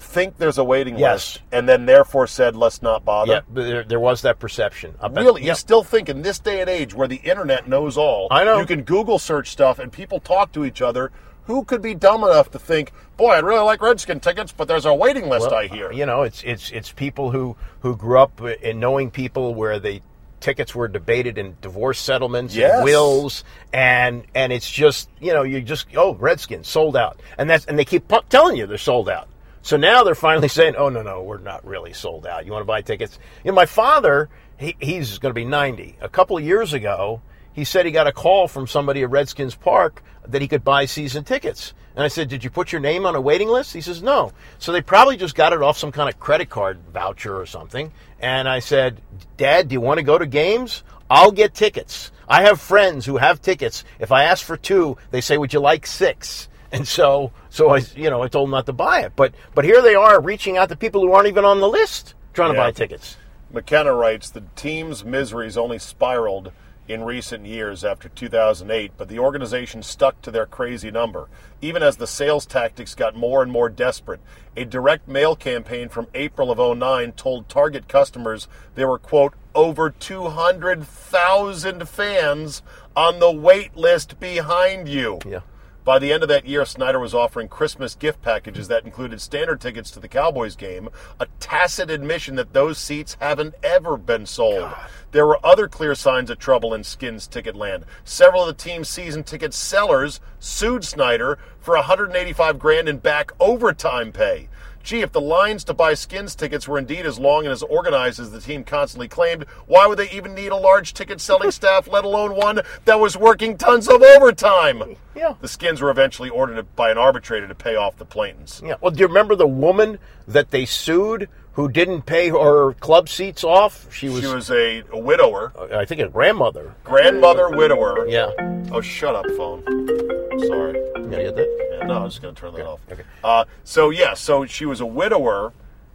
think there's a waiting Yes. list, and then therefore said, "Let's not bother." Yeah, but there, there was that perception. Really, yeah. you still think in this day and age where the internet knows all, I know. you can Google search stuff and people talk to each other. Who could be dumb enough to think, "Boy, I'd really like Redskin tickets, but there's a waiting list." I hear. You know, it's it's it's people who who grew up in knowing people where the tickets were debated in divorce settlements Yes. and wills, and and it's just you know you just oh Redskins sold out, and that's and they keep telling you they're sold out. So now they're finally saying, oh no no we're not really sold out. You want to buy tickets? You know, my father he, he's going to be ninety. A couple of years ago, he said he got a call from somebody at Redskins Park that he could buy season tickets. And I said, Did you put your name on a waiting list? He says, No. So they probably just got it off some kind of credit card voucher or something. And I said, Dad, do you want to go to games? I'll get tickets. I have friends who have tickets. If I ask for two, they say, Would you like six? And so, so I, you know, I told them not to buy it. But, but here they are reaching out to people who aren't even on the list trying to buy tickets. McKenna writes the team's miseries only spiraled in recent years after 2008, but the organization stuck to their crazy number, even as the sales tactics got more and more desperate. A direct mail campaign from April of 09 told target customers there were, quote, over 200,000 fans on the wait list behind you. Yeah. By the end of that year, Snyder was offering Christmas gift packages that included standard tickets to the Cowboys game, a tacit admission that those seats haven't ever been sold. There were other clear signs of trouble in Skins ticket land. Several of the team's season ticket sellers sued Snyder for 185 grand in back overtime pay. Gee, if the lines to buy skins tickets were indeed as long and as organized as the team constantly claimed, why would they even need a large ticket selling staff, let alone one that was working tons of overtime? Yeah. The skins were eventually ordered by an arbitrator to pay off the plaintiffs. Yeah. Well, do you remember the woman that they sued who didn't pay her club seats off? She was, She was a, a widower, I think, a grandmother. grandmother widower. Yeah. Oh, shut up, phone. Sorry. You gotta get that? Yeah, no, I'm just going to turn that off. okay. Uh, so, yeah, so she was a widower,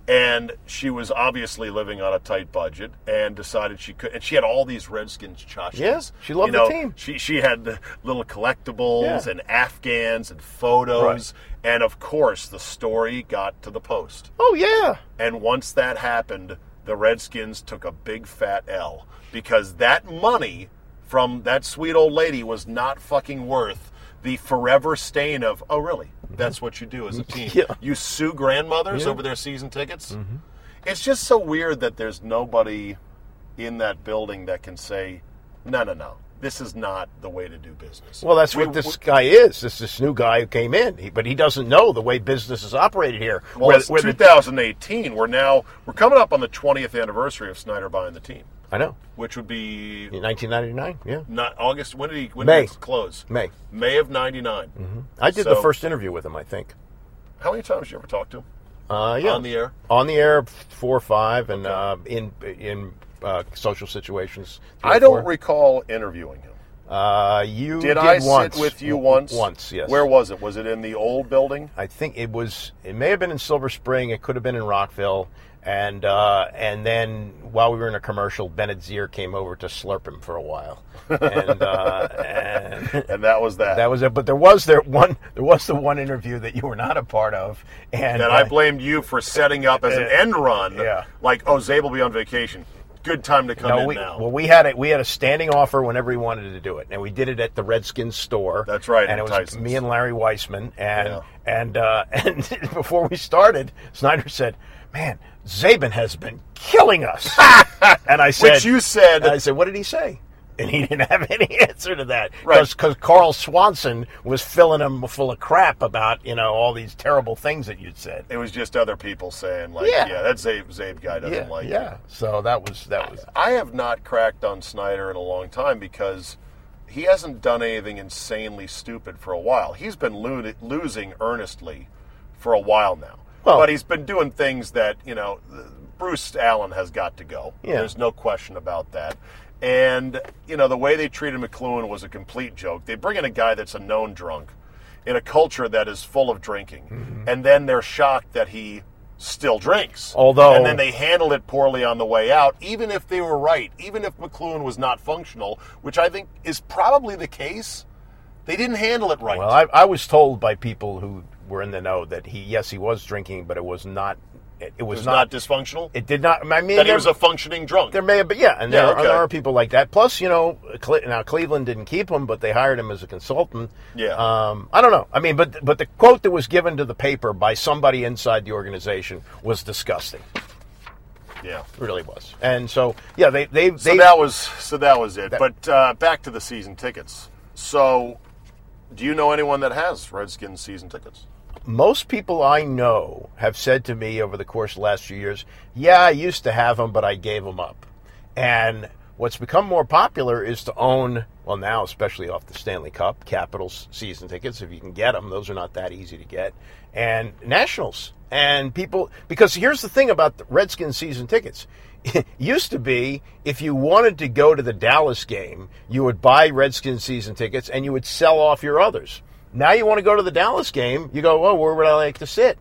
and she was obviously living on a tight budget, and decided she could. And she had all these Redskins tchotchkes. Yeah, she loved you know, the team. She she had little collectibles Yeah. and Afghans and photos, and of course, the story got to the Post. Oh yeah. And once that happened, the Redskins took a big fat L because that money from that sweet old lady was not fucking worth the forever stain of, oh, really? That's what you do as a team. Yeah. You sue grandmothers Yeah. over their season tickets? Mm-hmm. It's just so weird that there's nobody in that building that can say, no, no, no. This is not the way to do business. Well, that's We- what this we- guy is. This this new guy who came in, he, but he doesn't know the way business is operated here. Well, Where- it's where the- 2018. We're now we're coming up on the 20th anniversary of Snyder buying the team, I know. which would be 1999. Yeah. not August. When did he? When May. did it close? May. May of '99. I did the first interview with him. I think. How many times did you ever talk to him Uh, yeah. on the air? On the air, four or five, and uh, in in uh, social situations. I don't four. recall interviewing him. Uh, you Did, I once. sit with you once? Once, yes. Where was it? Was it in the old building? I think it was. It may have been in Silver Spring. It could have been in Rockville. And uh, and then while we were in a commercial, Bennett Zier came over to slurp him for a while, and, uh, and And that was that. that was it. But there was there one there was the one interview that you were not a part of, and that I uh, blamed you for setting up as an end run. Yeah. Like, oh, Czabe will be on vacation. Good time to come No, in we, now. well, we had it. We had a standing offer whenever we wanted to do it, and we did it at the Redskins store. That's right, And it was Tyson's. me and Larry Weisman, and Yeah. and uh, and before we started, Snyder said, "Man, Zabin has been killing us." and I said, Which you said- I said, "What did he say?" And he didn't have any answer to that Right. because Karl Swanson was filling him full of crap about you know all these terrible things that you'd said. it was just other people saying, like, yeah, Yeah. that Czabe, Czabe guy doesn't Yeah, like yeah. So that was that was. I have not cracked on Snyder in a long time because he hasn't done anything insanely stupid for a while. He's been lo- losing earnestly for a while now. Well- but he's been doing things that, you know, Bruce Allen has got to go. Yeah. There's no question about that. And, you know, the way they treated McCloughan was a complete joke. They bring in a guy that's a known drunk in a culture that is full of drinking. Mm-hmm. And then they're shocked that he still drinks. Although- and then they handled it poorly on the way out, even if they were right, even if McCloughan was not functional, which I think is probably the case. They didn't handle it right. Well, I, I was told by people who were in the know that he, yes, he was drinking, but it was not. It, it was, was not, not, dysfunctional. It did not. I mean, that he was a functioning drunk. there may have been, yeah, and Yeah, there, are, there are people like that. Plus, you know, Cle- now Cleveland didn't keep him, but they hired him as a consultant. Yeah. Um, I don't know. I mean, but but the quote that was given to the paper by somebody inside the organization was disgusting. yeah. It really was. And so, yeah, they they So that was so that was it. but uh, back to the season tickets. So, do you know anyone that has Redskins season tickets? Most people I know have said to me over the course of the last few years, yeah, I used to have them, but I gave them up. And what's become more popular is to own, well, now, especially off the Stanley Cup, Capitals season tickets, if you can get them. Those are not that easy to get. And Nationals. And people, because here's the thing about the Redskins season tickets. It used to be if you wanted to go to the Dallas game, you would buy Redskins season tickets and you would sell off your others. Now you want to go to the Dallas game, you go, well, where would I like to sit?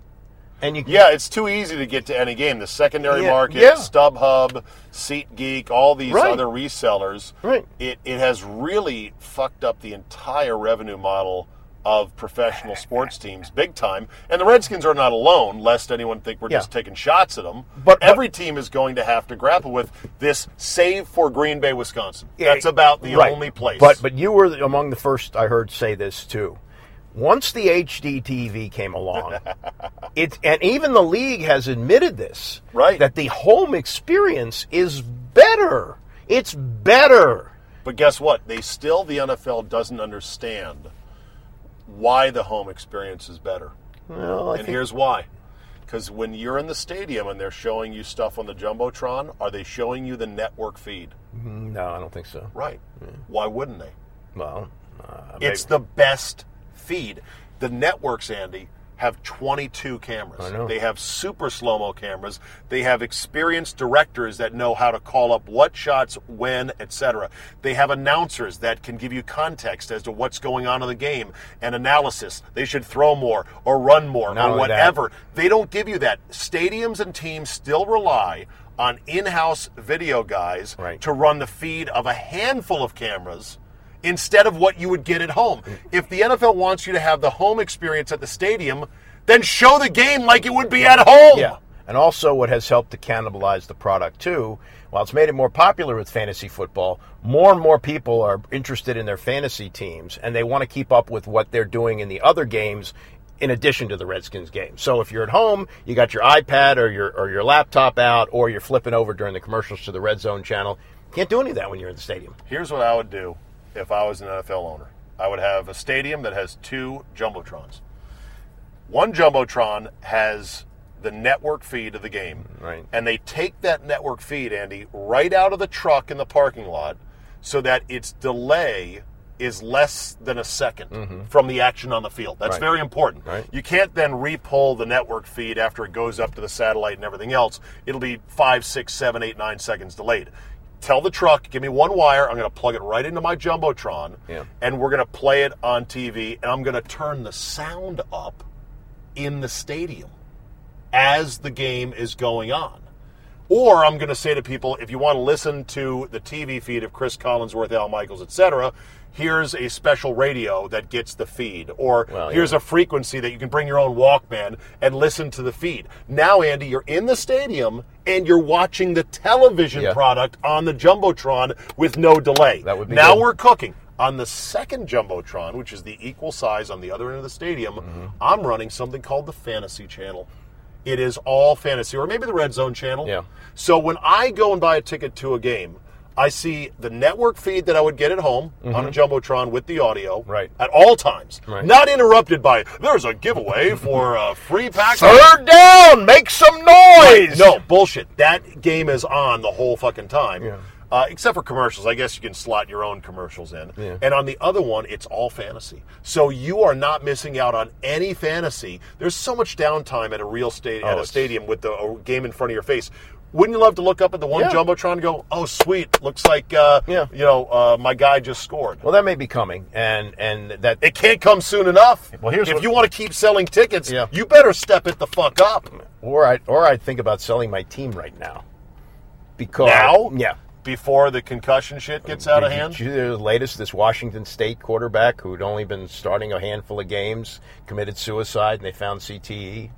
And you Yeah, it's too easy to get to any game. The secondary Yeah, market, yeah. StubHub, SeatGeek, all these Right. other resellers. Right. It it has really fucked up the entire revenue model of professional sports teams big time. And the Redskins are not alone, lest anyone think we're Yeah. just taking shots at them. But- but- every team is going to have to grapple with this save for Green Bay, Wisconsin. That's about the right. only place. But but you were among the first I heard say this too. Once the HD TV came along, it and even the league has admitted this, Right. That the home experience is better. It's better. But guess what? They still the NFL doesn't understand why the home experience is better. Well, and think, here's why. Because when you're in the stadium and they're showing you stuff on the jumbotron, are they showing you the network feed? no, I don't think so. Right. Why wouldn't they? Well, uh, It's the best feed. The networks, Andy, have 22 cameras. They have super slow mo cameras. They have experienced directors that know how to call up what shots, when, etc. They have announcers that can give you context as to what's going on in the game and analysis. They should throw more or run more Not or only that- whatever. They don't give you that. Stadiums and teams still rely on in-house video guys Right. to run the feed of a handful of cameras instead of what you would get at home. If the NFL wants you to have the home experience at the stadium, then show the game like it would be at home. Yeah. And also, what has helped to cannibalize the product too, while it's made it more popular with fantasy football, more and more people are interested in their fantasy teams and they want to keep up with what they're doing in the other games in addition to the Redskins game. So if you're at home, you got your iPad or your or your laptop out, or you're flipping over during the commercials to the Red Zone channel. Can't do any of that when you're in the stadium. Here's what I would do if I was an NFL owner. I would have a stadium that has two jumbotrons. One jumbotron has the network feed of the game, Right. and they take that network feed, Andy, right out of the truck in the parking lot, so that its delay is less than a 2nd from the action on the field. That's Mm-hmm. Right. very important. Right. You can't then repull the network feed after it goes up to the satellite and everything else. It'll be five, six, seven, eight, nine seconds delayed. Tell the truck, give me one wire. I'm going to plug it right into my jumbotron, Yeah. and we're going to play it on TV. And I'm going to turn the sound up in the stadium as the game is going on. Or I'm going to say to people, if you want to listen to the TV feed of Chris Collinsworth, Al Michaels, etc., here's a special radio that gets the feed. Or Well, here's yeah. a frequency that you can bring your own Walkman and listen to the feed. Now, Andy, you're in the stadium and you're watching the television Yeah. product on the Jumbotron with no delay. That would be now good. we're cooking. On the second Jumbotron, which is the equal size on the other end of the stadium, Mm-hmm. I'm running something called the Fantasy Channel. It is all fantasy, or maybe the Red Zone Channel. Yeah. So when I go and buy a ticket to a game, I see the network feed that I would get at home on a Jumbotron with the audio Mm-hmm. Right. at all times, Right. not interrupted by there's a giveaway for a free pack. Third down, make some noise. No, bullshit. That game is on the whole fucking time. Yeah. Uh, except for commercials. I guess you can slot your own commercials in. Yeah. And on the other one, it's all fantasy. So you are not missing out on any fantasy. There's so much downtime at a real sta- at Oh, a stadium with the a game in front of your face. Wouldn't you love to look up at the one Yeah. jumbotron and go, "Oh, sweet! Looks like uh, Yeah. you know uh, my guy just scored." Well, that may be coming, and and that It can't come soon enough. Well, here's if what- you want to keep selling tickets, Yeah. you better step it the fuck up or I or I'd think about selling my team right now. Because now. yeah. before the concussion shit gets out of Did you- hand. you the latest, this Washington State quarterback who'd only been starting a handful of games committed suicide, and they found CTE.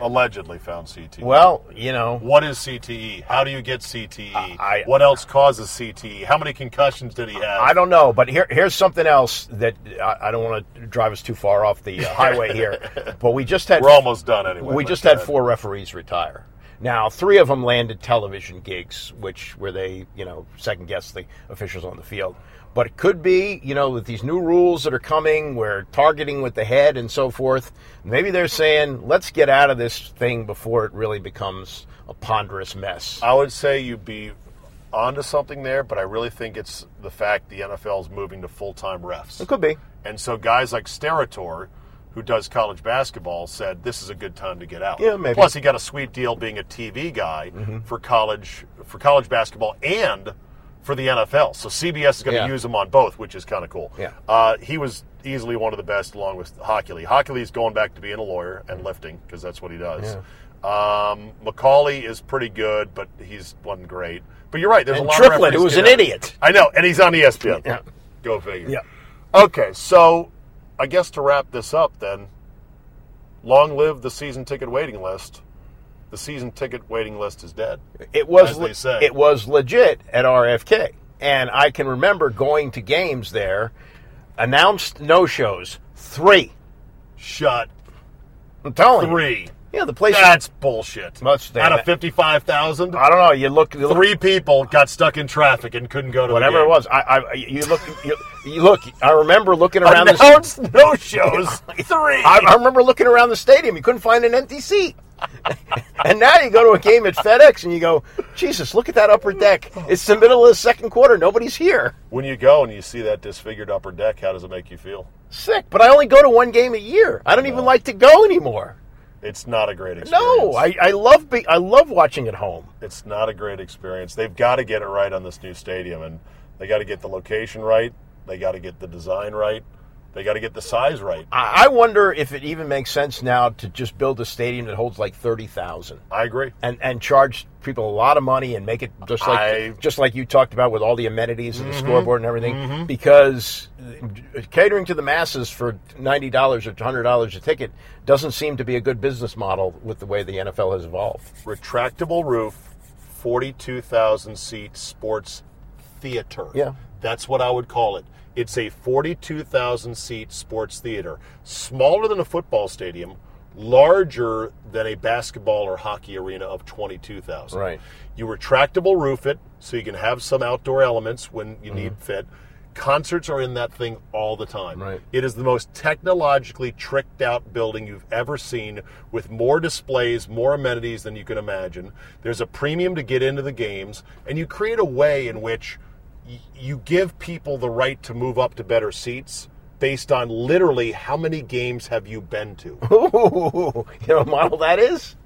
Allegedly found CTE. Well, you know, what is CTE? How do you get CTE? I- what else causes CTE? How many concussions did he have? I don't know, but here, here's something else that I, I don't want to drive us too far off the uh, highway here. But we just had We're almost done anyway. we just had four referees retire. Now, three of them landed television gigs, which where they, you know, second guess the officials on the field. But it could be, you know, with these new rules that are coming, where targeting with the head and so forth, maybe they're saying, let's get out of this thing before it really becomes a ponderous mess. I would say you'd be onto something there, but I really think it's the fact the NFL is moving to full time refs. It could be. And so guys like Steratore, who does college basketball, said this is a good time to get out. Yeah, maybe. Mm-hmm. Plus, he got a sweet deal being a TV guy for college for college basketball and for the NFL. So CBS is going to Yeah. use him on both, which is kind of cool. Yeah. Uh, he was easily one of the best, along with. Hockey Lee's going back to being a lawyer and lifting because that's what he does. Um, McAulay is pretty good, but he's wasn't great. But you're right. There's And a lot Triplette, of who was an out. idiot. I know, and he's on ESPN. Yeah. Go figure. Yeah. Okay, so I guess to wrap this up, then, long live the season ticket waiting list. The season ticket waiting list is dead. It was As they le- say. it was legit at RFK, and I can remember going to games there. Announced no shows three. Shut I'm telling you. Yeah, the place. That's bullshit. Must Out of fifty-five thousand, I don't know. You look. You look three people got stuck in traffic and couldn't go to whatever the it was. I, I you look. You, you look. I remember looking around. The, Announced no shows. three. I, I remember looking around the stadium. You couldn't find an empty seat. and now you go to a game at FedEx and you go, Jesus, look at that upper deck. It's the middle of the second quarter. Nobody's here. when you go and you see that disfigured upper deck, how does it make you feel? Sick. But I only go to one game a year. I don't even like to go anymore. It's not a great experience. No, I, I love be, I love watching at home. it's not a great experience. They've got to get it right on this new stadium, and they got to get the location right. They got to get the design right. They got to get the size right. I, wonder if it even makes sense now to just build a stadium that holds like thirty thousand. I agree. and and charge people a lot of money and make it just like I- just like you talked about with all the amenities and the mm-hmm. scoreboard and everything mm-hmm. because uh, catering to the masses for ninety dollars or hundred dollars a ticket doesn't seem to be a good business model with the way the NFL has evolved. Retractable roof, forty-two thousand seat sports theater. Yeah. that's what I would call it. It's a forty-two thousand seat sports theater, smaller than a football stadium, larger than a basketball or hockey arena of twenty-two thousand. Right. You retractable roof it so you can have some outdoor elements when you mm-hmm. need fit. Concerts are in that thing all the time. Right. It is the most technologically tricked out building you've ever seen with more displays, more amenities than you can imagine. There's a premium to get into the games, and you create a way in which you give people the right to move up to better seats based on literally how many games have you been to. Ooh, you know what model that is?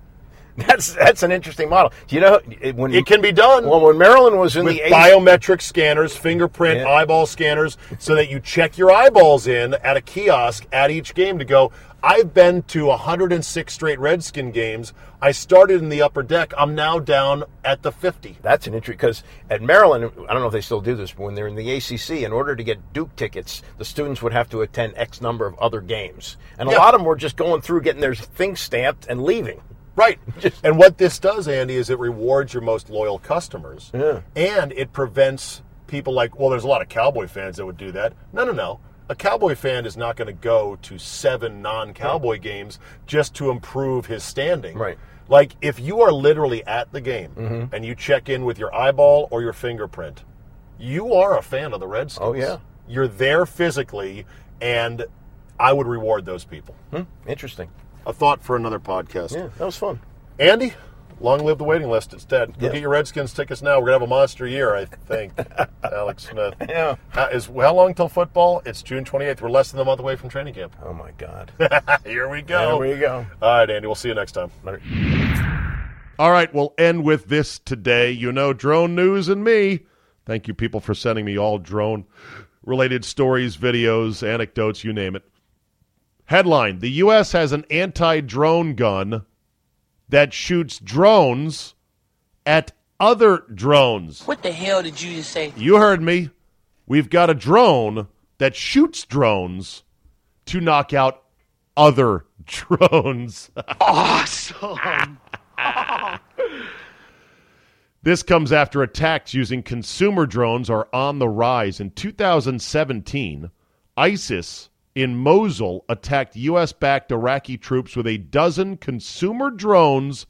That's that's an interesting model. Do you know it- when It can be done. Well, when Maryland was in with the 80s, biometric scanners, fingerprint, Yeah. eyeball scanners, so that you check your eyeballs in at a kiosk at each game to go. I've been to 106 straight Redskin games. I started in the upper deck. I'm now down at the 50. That's an interesting because at Maryland, I don't know if they still do this, but when they're in the ACC, in order to get Duke tickets, the students would have to attend X number of other games, and a Yeah. lot of them were just going through, getting their things stamped, and leaving. Right. and what this does, Andy, is it rewards your most loyal customers. Yeah. And it prevents people like, well, there's a lot of Cowboy fans that would do that. No, no, no. A Cowboy fan is not going to go to seven non Cowboy games just to improve his standing. Right. Like, if you are literally at the game and you check in with your eyeball or your fingerprint, you are a fan of the Redskins. Oh, yeah. You're there physically, and I would reward those people. Hmm? Interesting. A thought for another podcast. Yeah, that was fun. Andy, long live the waiting list. It's dead. Go Yeah. get your Redskins tickets now. We're gonna have a monster year, I think. Alex Smith. Yeah. How, is how long till football? It's June 28th. We're less than a month away from training camp. Oh my God. Here we go. There we go. All right, Andy. We'll see you next time. All right, we'll end with this today. You know, drone news and me. Thank you, people, for sending me all drone related stories, videos, anecdotes, you name it. Headline The U.S. has an anti drone gun that shoots drones at other drones. What the hell did you just say? You heard me. We've got a drone that shoots drones to knock out other drones. Awesome. This comes after attacks using consumer drones are on the rise. In 2017, ISIS in Mosul attacked U.S. backed Iraqi troops with a dozen consumer drones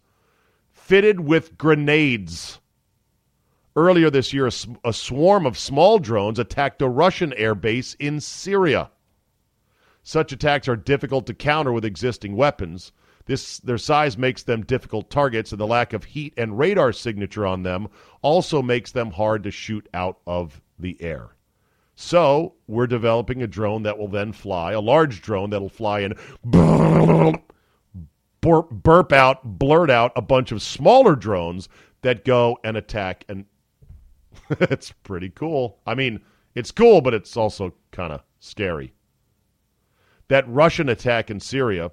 fitted with grenades. Earlier this year, a swarm of small drones attacked a Russian air base in Syria. Such attacks are difficult to counter with existing weapons. This their size makes them difficult targets, and the lack of heat and radar signature on them also makes them hard to shoot out of the air. So we're developing a drone that will then fly, a large drone that'll fly and burp, out, blurt out a bunch of smaller drones that go and attack. And it's pretty cool. I mean, it's cool, but it's also kind of scary. That Russian attack in Syria,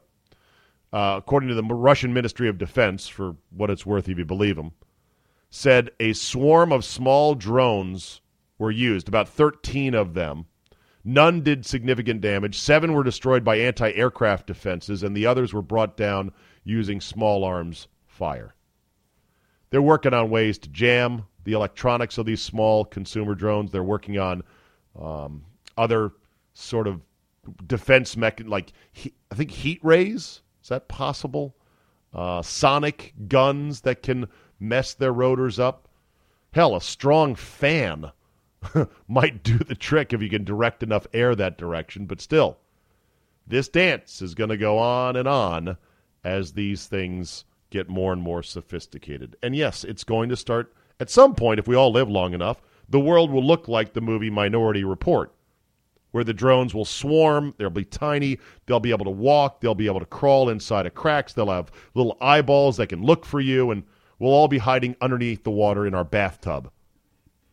uh, according to the Russian Ministry of Defense, for what it's worth if you believe them, said a swarm of small drones were used, about 13 of them. None did significant damage. Seven were destroyed by anti aircraft defenses, and the others were brought down using small arms fire. They're working on ways to jam the electronics of these small consumer drones. They're working on um, other sort of defense mechan like he- I think heat rays. Is that possible? Uh, sonic guns that can mess their rotors up. Hell, a strong fan might do the trick if you can direct enough air that direction. But still, this dance is going to go on and on as these things get more and more sophisticated. And yes, it's going to start at some point, if we all live long enough, the world will look like the movie Minority Report, where the drones will swarm, they'll be tiny, they'll be able to walk, they'll be able to crawl inside of cracks, they'll have little eyeballs that can look for you, and we'll all be hiding underneath the water in our bathtub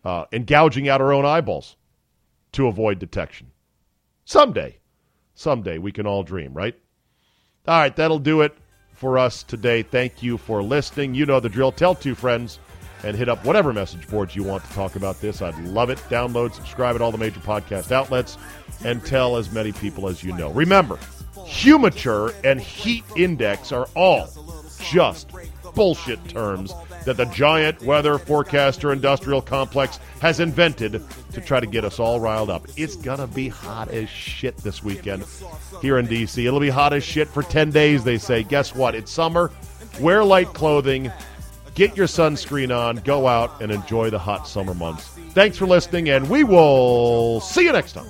uh, and gouging out our own eyeballs to avoid detection. Someday, someday we can all dream, right? All right, that'll do it for us today. Thank you for listening. You know the drill. Tell two friends and hit up whatever message boards you want to talk about this. I'd love it. Download, subscribe at all the major podcast outlets, and tell as many people as you know. Remember, humiture and heat index are all just bullshit terms that the giant weather forecaster industrial complex has invented to try to get us all riled up. It's going to be hot as shit this weekend here in D.C. It'll be hot as shit for 10 days, they say. Guess what? It's summer. Wear light clothing. Get your sunscreen on. Go out and enjoy the hot summer months. Thanks for listening, and we will see you next time.